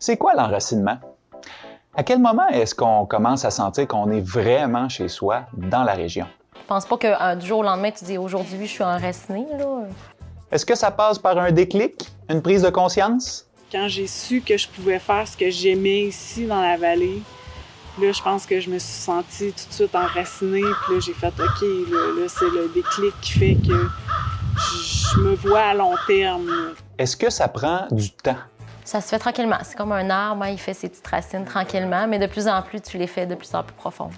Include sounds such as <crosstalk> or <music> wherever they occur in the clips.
C'est quoi l'enracinement? À quel moment est-ce qu'on commence à sentir qu'on est vraiment chez soi dans la région? Je pense pas que euh, du jour au lendemain, tu dis aujourd'hui, je suis enracinée. Là. Est-ce que ça passe par un déclic, une prise de conscience? Quand j'ai su que je pouvais faire ce que j'aimais ici dans la vallée, là, je pense que je me suis sentie tout de suite enracinée. Puis là, j'ai fait OK, là, là c'est le déclic qui fait que je me vois à long terme. Est-ce que ça prend du temps? Ça se fait tranquillement. C'est comme un arbre, hein, il fait ses petites racines tranquillement, mais de plus en plus, tu les fais de plus en plus profondes.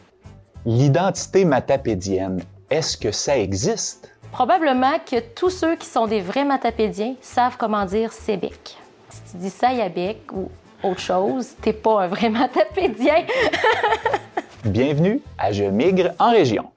L'identité matapédienne, est-ce que ça existe? Probablement que tous ceux qui sont des vrais matapédiens savent comment dire Sébec. Si tu dis Sayabec ou autre chose, t'es pas un vrai <laughs> matapédien. Bienvenue à Je migre en région.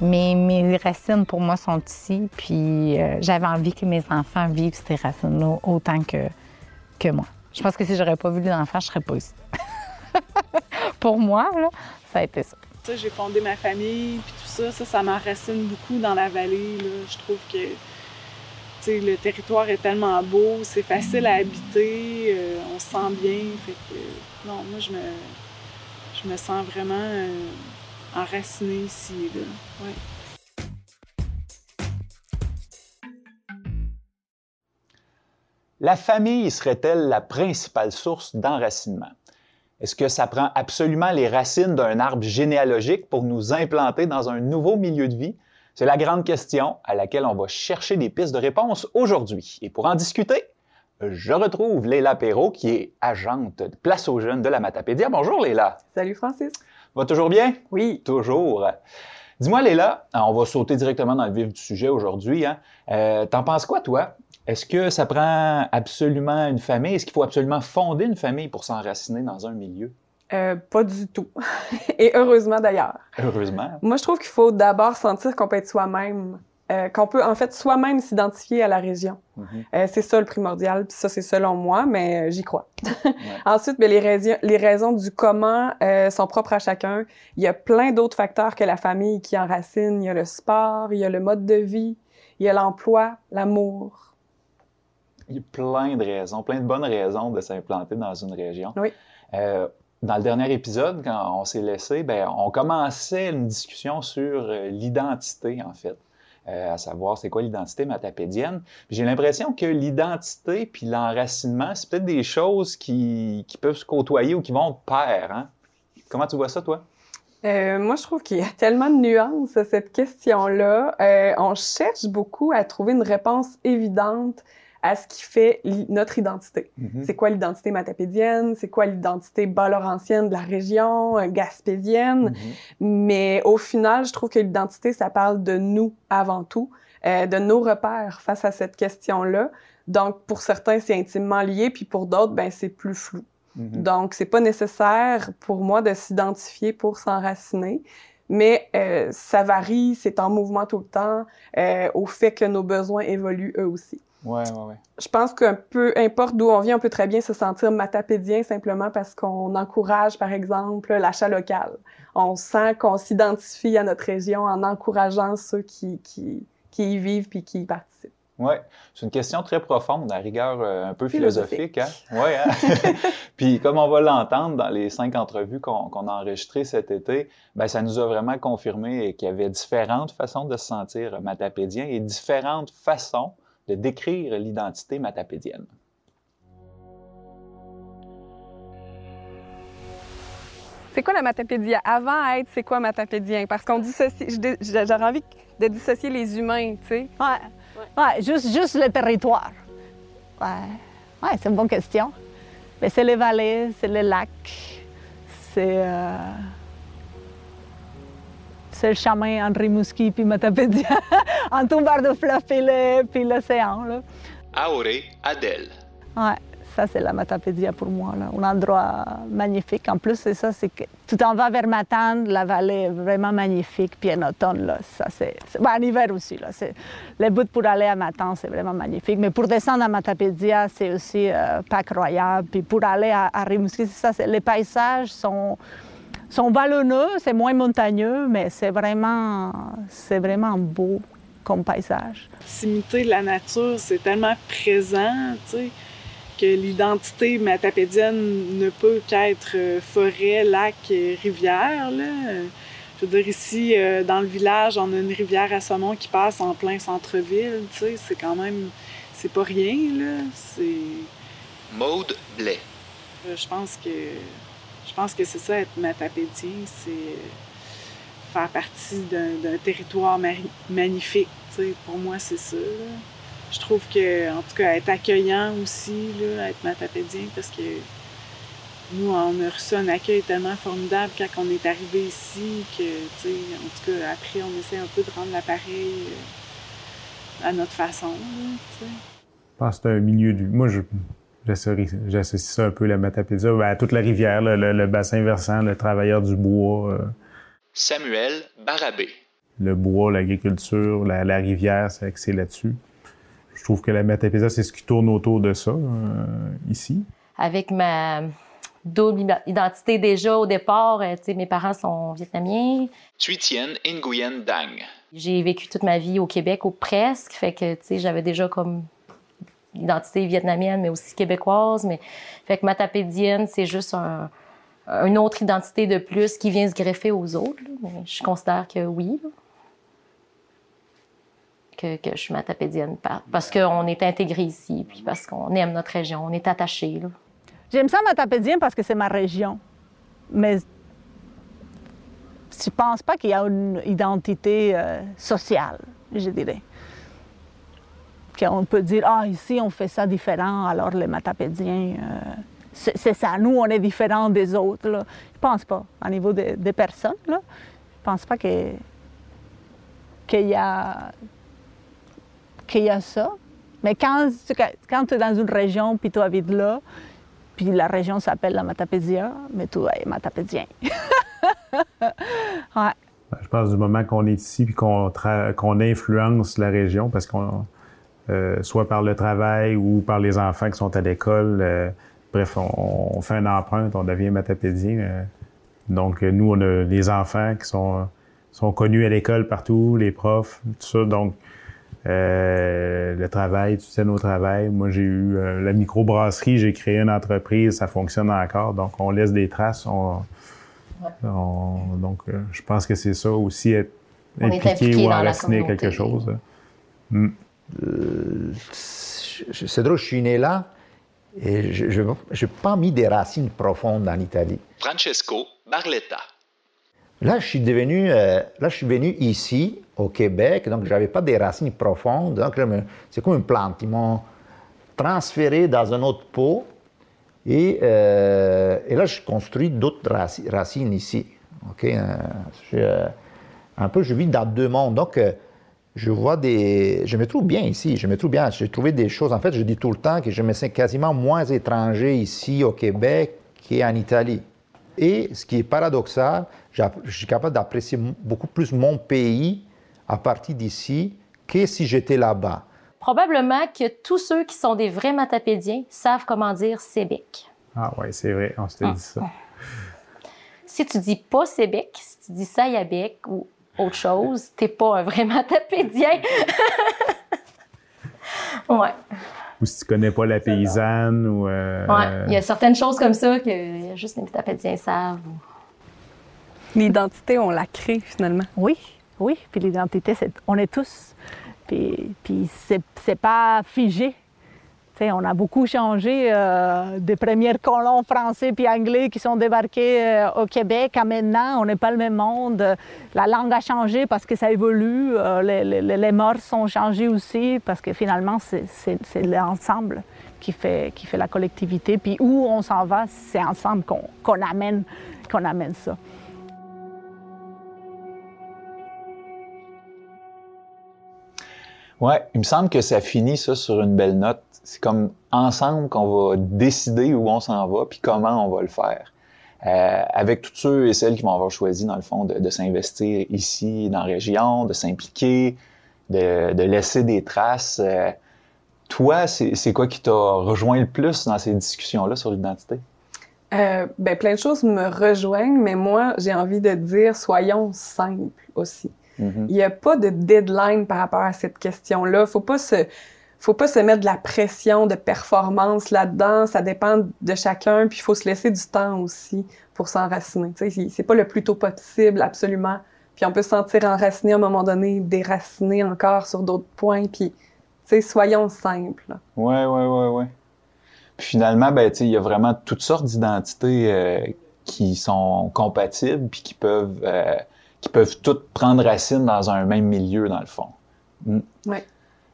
Mais mes racines, pour moi, sont ici. Puis euh, j'avais envie que mes enfants vivent ces racines-là autant que, que moi. Je pense que si j'aurais pas vu les enfants, je serais pas ici. <laughs> pour moi, là, ça a été ça. J'ai fondé ma famille, puis tout ça, ça, ça m'enracine beaucoup dans la vallée. Je trouve que le territoire est tellement beau, c'est facile à habiter, euh, on se sent bien. Non, moi, je me, je me sens vraiment... Euh, enraciné ici. Là. Ouais. La famille serait-elle la principale source d'enracinement? Est-ce que ça prend absolument les racines d'un arbre généalogique pour nous implanter dans un nouveau milieu de vie? C'est la grande question à laquelle on va chercher des pistes de réponse aujourd'hui. Et pour en discuter, je retrouve Léla Perrault, qui est agente de Place aux Jeunes de la Matapédia. Bonjour Léla. Salut Francis. Va toujours bien? Oui. Toujours. Dis-moi, Léla, on va sauter directement dans le vif du sujet aujourd'hui. Hein. Euh, T'en penses quoi, toi? Est-ce que ça prend absolument une famille? Est-ce qu'il faut absolument fonder une famille pour s'enraciner dans un milieu? Euh, pas du tout. <laughs> Et heureusement d'ailleurs. Heureusement. Moi, je trouve qu'il faut d'abord sentir qu'on peut être soi-même euh, qu'on peut en fait soi-même s'identifier à la région. Mhm. euh, c'est ça le primordial, puis ça c'est selon moi, mais euh, j'y crois. <laughs> Ensuite, ben, les, raisons, les raisons du comment sont propres à chacun. Il y a plein d'autres facteurs que la famille qui enracinent. Il y a le sport, il y a le mode de vie, il y a l'emploi, l'amour. Il y a plein de raisons, plein de bonnes raisons de s'implanter dans une région. Oui. dans le dernier épisode, quand on s'est laissé, ben, on commençait une discussion sur l'identité, en fait. Euh, à savoir c'est quoi l'identité matapédienne. J'ai l'impression que l'identité puis l'enracinement, c'est peut-être des choses qui, qui, peuvent se côtoyer ou qui vont pair. Hein? Comment tu vois ça, toi? Euh, moi, je trouve qu'il y a tellement de nuances à cette question-là. Euh, on cherche beaucoup à trouver une réponse évidente à ce qui fait notre identité. Mm-hmm. C'est quoi l'identité matapédienne? C'est quoi l'identité bas-laurentienne de la région, euh, gaspésienne? Mm-hmm. Mais au final, je trouve que l'identité, ça parle de nous avant tout, euh, de nos repères face à cette question-là. Donc, pour certains, c'est intimement lié, puis pour d'autres, ben, c'est plus flou. Mm-hmm. Donc, c'est pas nécessaire pour moi de s'identifier pour s'enraciner mais euh, ça varie, c'est en mouvement tout le temps, euh, au fait que nos besoins évoluent eux aussi. Ouais, ouais, ouais. Je pense qu'un peu importe d'où on vient, on peut très bien se sentir matapédien simplement parce qu'on encourage, par exemple, l'achat local. On sent qu'on s'identifie à notre région en encourageant ceux qui, qui, qui y vivent puis qui y participent. Oui, c'est une question très profonde, à rigueur euh, un peu philosophique. Hein? Oui, hein? <laughs> <laughs> puis comme on va l'entendre dans les cinq entrevues qu'on a enregistrées cet été, ben, ça nous a vraiment confirmé qu'il y avait différentes façons de se sentir matapédien et différentes façons de décrire l'identité matapédienne. C'est quoi la matapédia? Avant être, c'est quoi matapédien? Parce qu'on dissocie, j'aurais envie de dissocier les humains, tu sais. Ouais. ouais. juste, juste le territoire. Ouais. Ouais, c'est une bonne question. Mais c'est les vallées, c'est les lacs, c'est. Euh, c'est le chemin entre Rimouski puis Matapédia, entre barre de fleuve puis l'océan. Auré Adèle. Ouais, Ça, c'est la Matapédia pour moi, là. un endroit magnifique. En plus, c'est ça, c'est que tu t'en vas vers Matane, la vallée est vraiment magnifique. Puis en automne, là, ça, c'est. Ben, en hiver aussi, là. C'est... Les bouts pour aller à Matane, c'est vraiment magnifique. Mais pour descendre à Matapédia, c'est aussi euh, pas croyable. Puis pour aller à, à Rimouski, c'est ça, les paysages sont sont vallonneux, c'est moins montagneux, mais c'est vraiment, c'est vraiment beau comme paysage. S'imiter la nature, c'est tellement présent, tu sais, que l'identité matapédienne ne peut qu'être euh, forêt, lac, rivière. Là. Je veux dire, ici, euh, dans le village, on a une rivière à saumon qui passe en plein centre-ville. Tu sais, c'est quand même... C'est pas rien, là. C'est... Maude Blais. Euh, je pense que pense que c'est ça, être matapédien, c'est faire partie d'un territoire magnifique. Pour moi, c'est ça. Je trouve que, en tout cas, être accueillant aussi, là, être matapédien, parce que nous, on a reçu un accueil tellement formidable quand on est arrivé ici que, en tout cas, après, on essaie un peu de rendre l'appareil euh, à notre façon. je pense que c'est un milieu du. Moi, je J'associe ça un peu, la Matapédia, à toute la rivière, le, bassin versant, le travailleur du bois. Euh. Samuel Barabé. Le bois, l'agriculture, la, rivière, c'est là-dessus. Je trouve que la Matapédia, c'est ce qui tourne autour de ça, euh, ici. Avec ma double identité déjà au départ, euh, mes parents sont vietnamiens. Thuitienne Nguyen Dang. J'ai vécu toute ma vie au Québec, ou presque, fait que j'avais déjà comme identité vietnamienne, mais aussi québécoise. Mais fait que matapédienne, c'est juste un, une autre identité de plus qui vient se greffer aux autres. je considère que oui. Que, que, je suis matapédienne parce qu'on est intégré ici, puis parce qu'on aime notre région, on est attaché. J'aime ça matapédienne parce que c'est ma région. Mais je pense pas qu'il y a une identité euh, sociale, je dirais qu'on peut dire, ah, ici, on fait ça différent, alors les matapédiens, euh, c'est ça, nous, on est différents des autres. Là. Je pense pas, au niveau des, personnes, là, je pense pas qu'il y, a, y a ça. Mais quand, quand tu es dans une région, puis tu habites là, puis la région s'appelle la Matapédia, mais tu es matapédien. <laughs> ouais. Je pense du moment qu'on est ici puis qu'on, qu'on influence la région, parce qu'on euh, soit par le travail ou par les enfants qui sont à l'école. Euh, bref, on, fait un empreinte, on devient matapédien. Euh. donc, nous, on a des enfants qui sont, sont connus à l'école partout, les profs, tout ça. Donc, le travail, tu sais, au travail. Moi, j'ai eu la microbrasserie, j'ai créé une entreprise, ça fonctionne encore. Donc, on laisse des traces. On, donc, je pense que c'est ça aussi, être impliqué ou enraciné quelque chose. Mm. Euh, c'est drôle, je suis né là et je n'ai pas mis des racines profondes en Italie. Francesco Barletta. Là, je suis devenu, euh, là, je suis venu ici, au Québec, donc je n'avais pas des racines profondes. Donc, c'est comme une plante. Ils m'ont transféré dans un autre pot et, euh, et là, je construis d'autres racines ici. Ok, un peu, je vis dans deux mondes. Donc, je vois des. Je me trouve bien ici, je me trouve bien. J'ai trouvé des choses. En fait, je dis tout le temps que je me sens quasiment moins étranger ici au Québec qu'en Italie. Et ce qui est paradoxal, je suis capable d'apprécier beaucoup plus mon pays à partir d'ici que si j'étais là-bas. Probablement que tous ceux qui sont des vrais matapédiens savent comment dire Sébec. Ah oui, c'est vrai, on s'était dit ça. Si tu dis pas Sébec, si tu dis Sayabec ou autre chose. T'es pas un vrai <laughs> matapédien. <laughs> ouais. Ou si tu connais pas la paysanne ou. Euh, ouais, il y a certaines choses comme ça que juste les matapédiens savent. L'identité, on la crée finalement. Oui, oui. Puis l'identité, c'est, on est tous. Puis, puis c'est, c'est pas figé on a beaucoup changé euh, des premiers colons français puis anglais qui sont débarqués euh, au Québec à maintenant. On n'est pas le même monde. La langue a changé parce que ça évolue. Euh, les, les, morts sont changés aussi parce que finalement, c'est l'ensemble qui fait, qui fait la collectivité. Puis où on s'en va, c'est ensemble qu'on amène, qu'on amène ça. Ouais, il me semble que ça finit ça sur une belle note. C'est comme ensemble qu'on va décider où on s'en va puis comment on va le faire. Euh, avec tous ceux et celles qui vont avoir choisi, dans le fond, de, s'investir ici, dans la région, de s'impliquer, de, laisser des traces. Euh, toi, c'est quoi qui t'a rejoint le plus dans ces discussions-là sur l'identité? Euh, ben, plein de choses me rejoignent, mais moi, j'ai envie de dire soyons simples aussi. Mm-hmm. Il n'y a pas de deadline par rapport à cette question-là. Faut pas se faut pas se mettre de la pression de performance là-dedans. Ça dépend de chacun, puis il faut se laisser du temps aussi pour s'enraciner. C'est pas le plus tôt possible, absolument. Puis on peut se sentir enraciné à un moment donné, déraciné encore sur d'autres points, puis soyons simples. Ouais, ouais, ouais, ouais. Puis finalement, ben, il y a vraiment toutes sortes d'identités euh, qui sont compatibles, puis qui peuvent, euh, qui peuvent toutes prendre racine dans un même milieu, dans le fond. Mm. Ouais.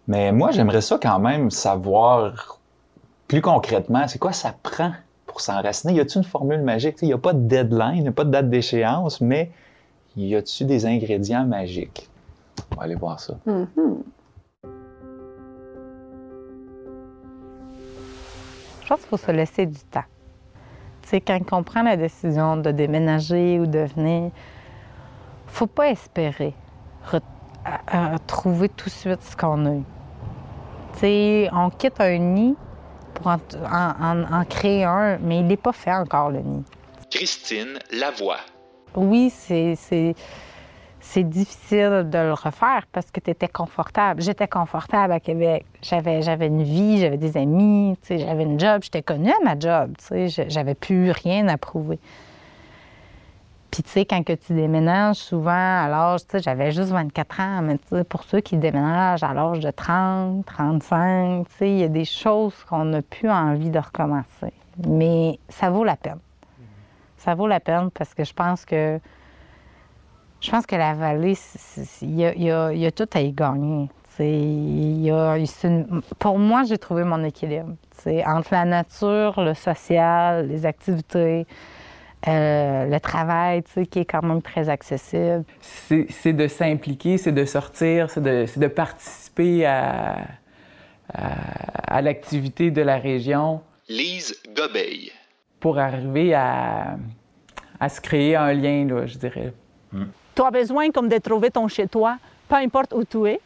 Mais moi, j'aimerais ça quand même savoir plus concrètement, c'est quoi ça prend pour s'enraciner? Y a-t-il une formule magique? Il n'y a pas de deadline, il n'y a pas de date d'échéance, mais y a-t-il des ingrédients magiques? On va aller voir ça. Mm-hmm. Je pense qu'il faut se laisser du temps. sais, quand on prend la décision de déménager ou de venir, faut pas espérer trouver tout de suite ce qu'on a eu. on quitte un nid pour en, créer un, mais il n'est pas fait encore, le nid. Christine Lavoie. Oui, c'est c'est difficile de le refaire parce que tu étais confortable. J'étais confortable à Québec. J'avais, j'avais une vie, j'avais des amis, j'avais une job, j'étais connue à ma job, j'avais plus rien à prouver. Puis, tu sais, quand que tu déménages, souvent, à l'âge, tu sais, j'avais juste 24 ans, mais tu sais, pour ceux qui déménagent à l'âge de 30, 35, tu sais, il y a des choses qu'on n'a plus envie de recommencer. Mais ça vaut la peine. Ça vaut la peine parce que je pense que je pense que la vallée, il y, a, tout à y gagner. pour moi, j'ai trouvé mon équilibre. Entre la nature, le social, les activités, euh, le travail, qui est quand même très accessible. C'est de s'impliquer, c'est de sortir, c'est de, participer à, à, l'activité de la région. Lise Gobeil. Pour arriver à, à se créer un lien, là, je dirais. Hmm tu as besoin comme de trouver ton chez-toi, peu importe où tu es.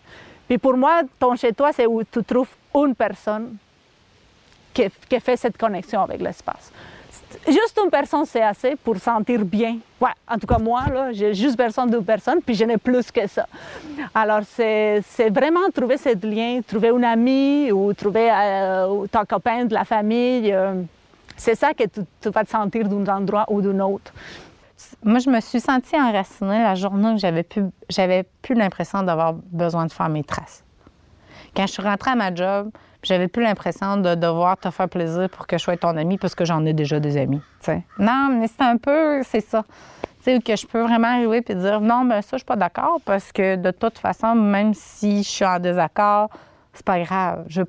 Puis pour moi, ton chez-toi, c'est où tu trouves une personne qui, qui fait cette connexion avec l'espace. Juste une personne, c'est assez pour sentir bien. Ouais, en tout cas, moi, j'ai juste besoin d'une personne, puis je n'ai plus que ça. Alors, c'est vraiment trouver ce lien, trouver une amie ou trouver euh, ton copain de la famille. Euh, c'est ça que tu, tu vas te sentir d'un endroit ou d'un autre moi, je me suis sentie enracinée la journée où j'avais plus, j'avais plus l'impression d'avoir besoin de faire mes traces. Quand je suis rentrée à ma job, j'avais plus l'impression de devoir te faire plaisir pour que je sois ton ami parce que j'en ai déjà des amis. Non, mais c'est un peu, c'est ça. sais, que je peux vraiment arriver et dire non, mais ça, je suis pas d'accord parce que de toute façon, même si je suis en désaccord, c'est pas grave. Je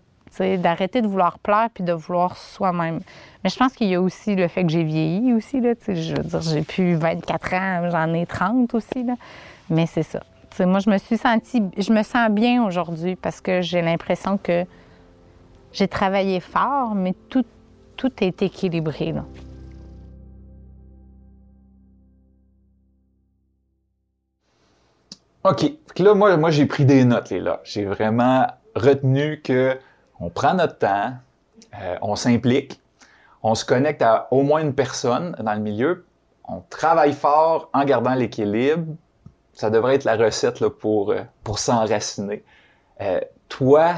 d'arrêter de vouloir plaire puis de vouloir soi-même. Mais je pense qu'il y a aussi le fait que j'ai vieilli aussi. Là, je veux dire, j'ai plus 24 ans, j'en ai 30 aussi. Là. Mais c'est ça. moi, je me suis sentie, je me sens bien aujourd'hui parce que j'ai l'impression que j'ai travaillé fort, mais tout, tout est équilibré. Là. OK. Là, moi, moi j'ai pris des notes, là. J'ai vraiment retenu que on prend notre temps, euh, on s'implique, on se connecte à au moins une personne dans le milieu, on travaille fort en gardant l'équilibre. Ça devrait être la recette euh, pour s'enraciner. Euh, toi,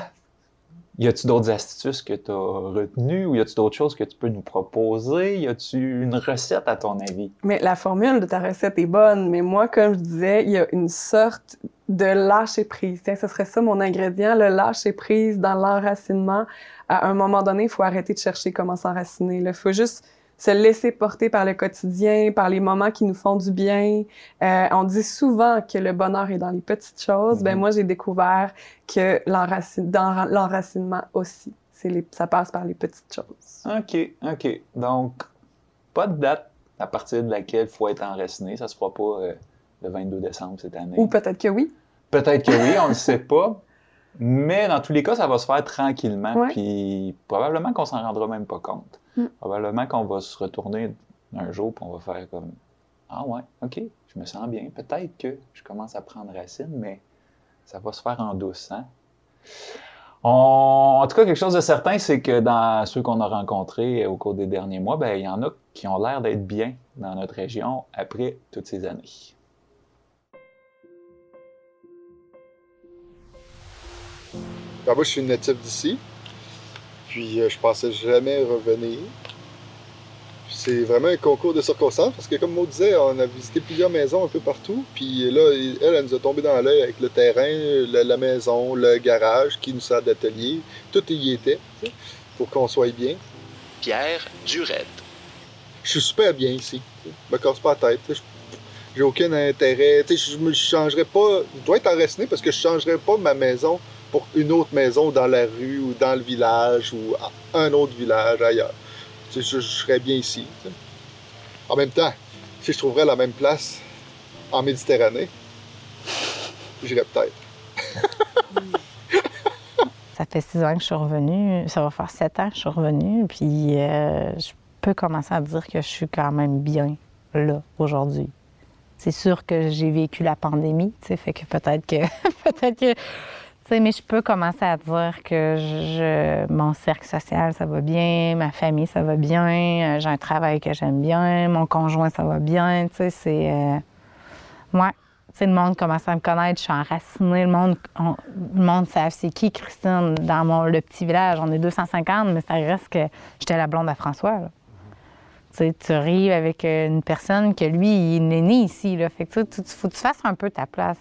y a-tu d'autres astuces que tu as retenues ou y a-tu d'autres choses que tu peux nous proposer? Y a-tu une recette à ton avis? Mais la formule de ta recette est bonne, mais moi, comme je disais, il y a une sorte de lâcher prise. Tiens, ce serait ça mon ingrédient, le lâcher prise dans l'enracinement. À un moment donné, il faut arrêter de chercher comment s'enraciner. Il faut juste se laisser porter par le quotidien, par les moments qui nous font du bien. Euh, on dit souvent que le bonheur est dans les petites choses. Ben mm-hmm. moi, j'ai découvert que dans l'enracinement aussi, les, ça passe par les petites choses. OK, OK. Donc, pas de date à partir de laquelle il faut être enraciné. Ça se fera pas euh, le 22 décembre cette année. Ou peut-être que oui. Peut-être que oui, on ne le <laughs> sait pas. Mais dans tous les cas, ça va se faire tranquillement. Puis probablement qu'on s'en rendra même pas compte. Mm. Probablement qu'on va se retourner un jour et on va faire comme Ah ouais, OK, je me sens bien. Peut-être que je commence à prendre racine, mais ça va se faire en douce. Hein? En tout cas, quelque chose de certain, c'est que dans ceux qu'on a rencontrés au cours des derniers mois, ben, il y en a qui ont l'air d'être bien dans notre région après toutes ces années. Ben, moi, je suis natif d'ici, puis euh, je pensais jamais revenir c'est vraiment un concours de circonstances parce que, comme Maud disait, on a visité plusieurs maisons un peu partout. Puis là, elle, elle nous a tombé dans l'œil avec le terrain, la, maison, le garage qui nous sert d'atelier. Tout y était pour qu'on soit bien. Pierre Durette. Je suis super bien ici. Je me casse pas la tête. J'ai aucun intérêt. Je ne changerais pas. Je dois être enraciné parce que je ne changerais pas ma maison pour une autre maison dans la rue ou dans le village ou un autre village ailleurs je, serais bien ici. En même temps, si je trouverais la même place en Méditerranée, j'irais peut-être. <laughs> ça fait six ans que je suis revenue. Ça va faire sept ans que je suis revenue. Puis euh, je peux commencer à dire que je suis quand même bien là aujourd'hui. C'est sûr que j'ai vécu la pandémie, fait que peut-être que <laughs> peut-être que mais je peux commencer à dire que je, mon cercle social, ça va bien, ma famille, ça va bien, euh, j'ai un travail que j'aime bien, mon conjoint, ça va bien. C'est. Euh, ouais. Tu le monde commence à me connaître, je suis enracinée. Le monde, le monde sait c'est qui Christine dans mon, le petit village. On est 250, mais ça reste que j'étais la blonde à François. Tu arrives avec une personne que lui, il est né ici. Là. Fait que tu, faut que tu fasses un peu ta place.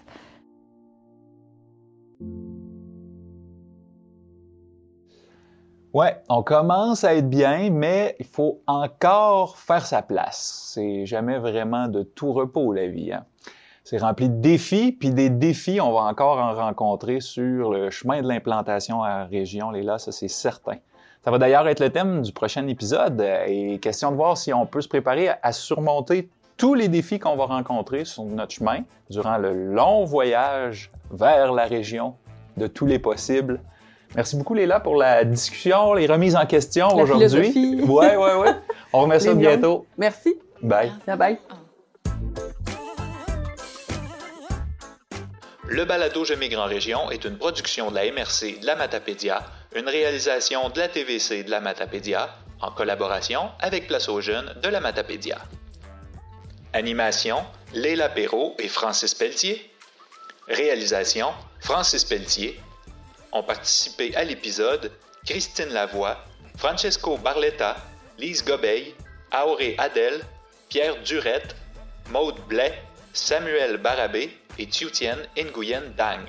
Ouais, on commence à être bien, mais il faut encore faire sa place. C'est jamais vraiment de tout repos, la vie. Hein? C'est rempli de défis, puis des défis, on va encore en rencontrer sur le chemin de l'implantation à la région, Léla, ça c'est certain. Ça va d'ailleurs être le thème du prochain épisode, et question de voir si on peut se préparer à surmonter tous les défis qu'on va rencontrer sur notre chemin durant le long voyage vers la région de tous les possibles Merci beaucoup, Léla, pour la discussion, les remises en question aujourd'hui. Oui, oui, oui. On remet ça bientôt. Merci. Bye. Bye bye. Le balado Je migre en région est une production de la MRC de la Matapédia, une réalisation de la TVC de la Matapédia, en collaboration avec Place aux jeunes de la Matapédia. Animation, Léla Perrault et Francis Pelletier. Réalisation, Francis Pelletier ont participé à l'épisode Christine Lavoie, Francesco Barletta, Lise Gobeil, Auré Adel, Pierre Durette, Maude Blais, Samuel Barabé et Tiutienne Nguyen Dang.